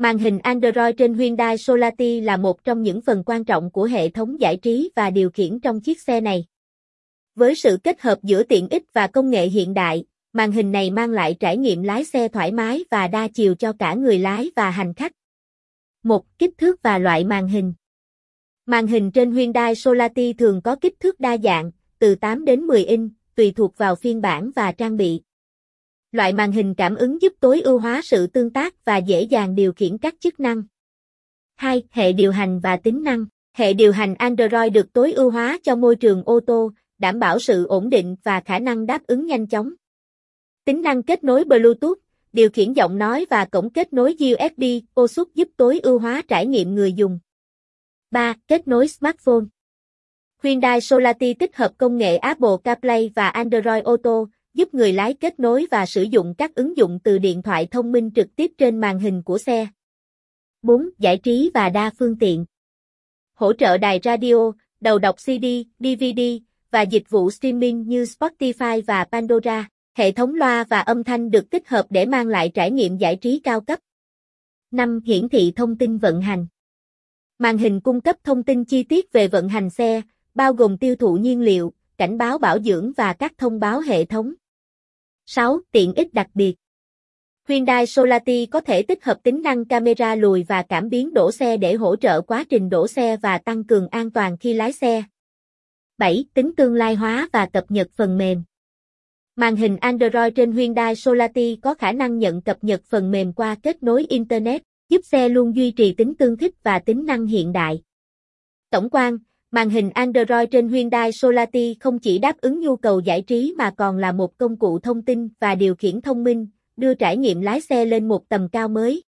Màn hình Android trên Hyundai Solati là một trong những phần quan trọng của hệ thống giải trí và điều khiển trong chiếc xe này. Với sự kết hợp giữa tiện ích và công nghệ hiện đại, màn hình này mang lại trải nghiệm lái xe thoải mái và đa chiều cho cả người lái và hành khách. Một Kích thước và loại màn hình Màn hình trên Hyundai Solati thường có kích thước đa dạng, từ 8 đến 10 inch, tùy thuộc vào phiên bản và trang bị. Loại màn hình cảm ứng giúp tối ưu hóa sự tương tác và dễ dàng điều khiển các chức năng. 2. Hệ điều hành và tính năng Hệ điều hành Android được tối ưu hóa cho môi trường ô tô, đảm bảo sự ổn định và khả năng đáp ứng nhanh chóng. Tính năng kết nối Bluetooth, điều khiển giọng nói và cổng kết nối USB, OSUT giúp tối ưu hóa trải nghiệm người dùng. 3. Kết nối smartphone Hyundai Solati tích hợp công nghệ Apple CarPlay và Android Auto, giúp người lái kết nối và sử dụng các ứng dụng từ điện thoại thông minh trực tiếp trên màn hình của xe. 4. Giải trí và đa phương tiện Hỗ trợ đài radio, đầu đọc CD, DVD, và dịch vụ streaming như Spotify và Pandora. Hệ thống loa và âm thanh được tích hợp để mang lại trải nghiệm giải trí cao cấp. 5. Hiển thị thông tin vận hành Màn hình cung cấp thông tin chi tiết về vận hành xe, bao gồm tiêu thụ nhiên liệu, cảnh báo bảo dưỡng và các thông báo hệ thống. 6. Tiện ích đặc biệt Hyundai Solati có thể tích hợp tính năng camera lùi và cảm biến đổ xe để hỗ trợ quá trình đổ xe và tăng cường an toàn khi lái xe. 7. Tính tương lai hóa và cập nhật phần mềm Màn hình Android trên Hyundai Solati có khả năng nhận cập nhật phần mềm qua kết nối Internet, giúp xe luôn duy trì tính tương thích và tính năng hiện đại. Tổng quan, màn hình Android trên Hyundai Solati không chỉ đáp ứng nhu cầu giải trí mà còn là một công cụ thông tin và điều khiển thông minh, đưa trải nghiệm lái xe lên một tầm cao mới.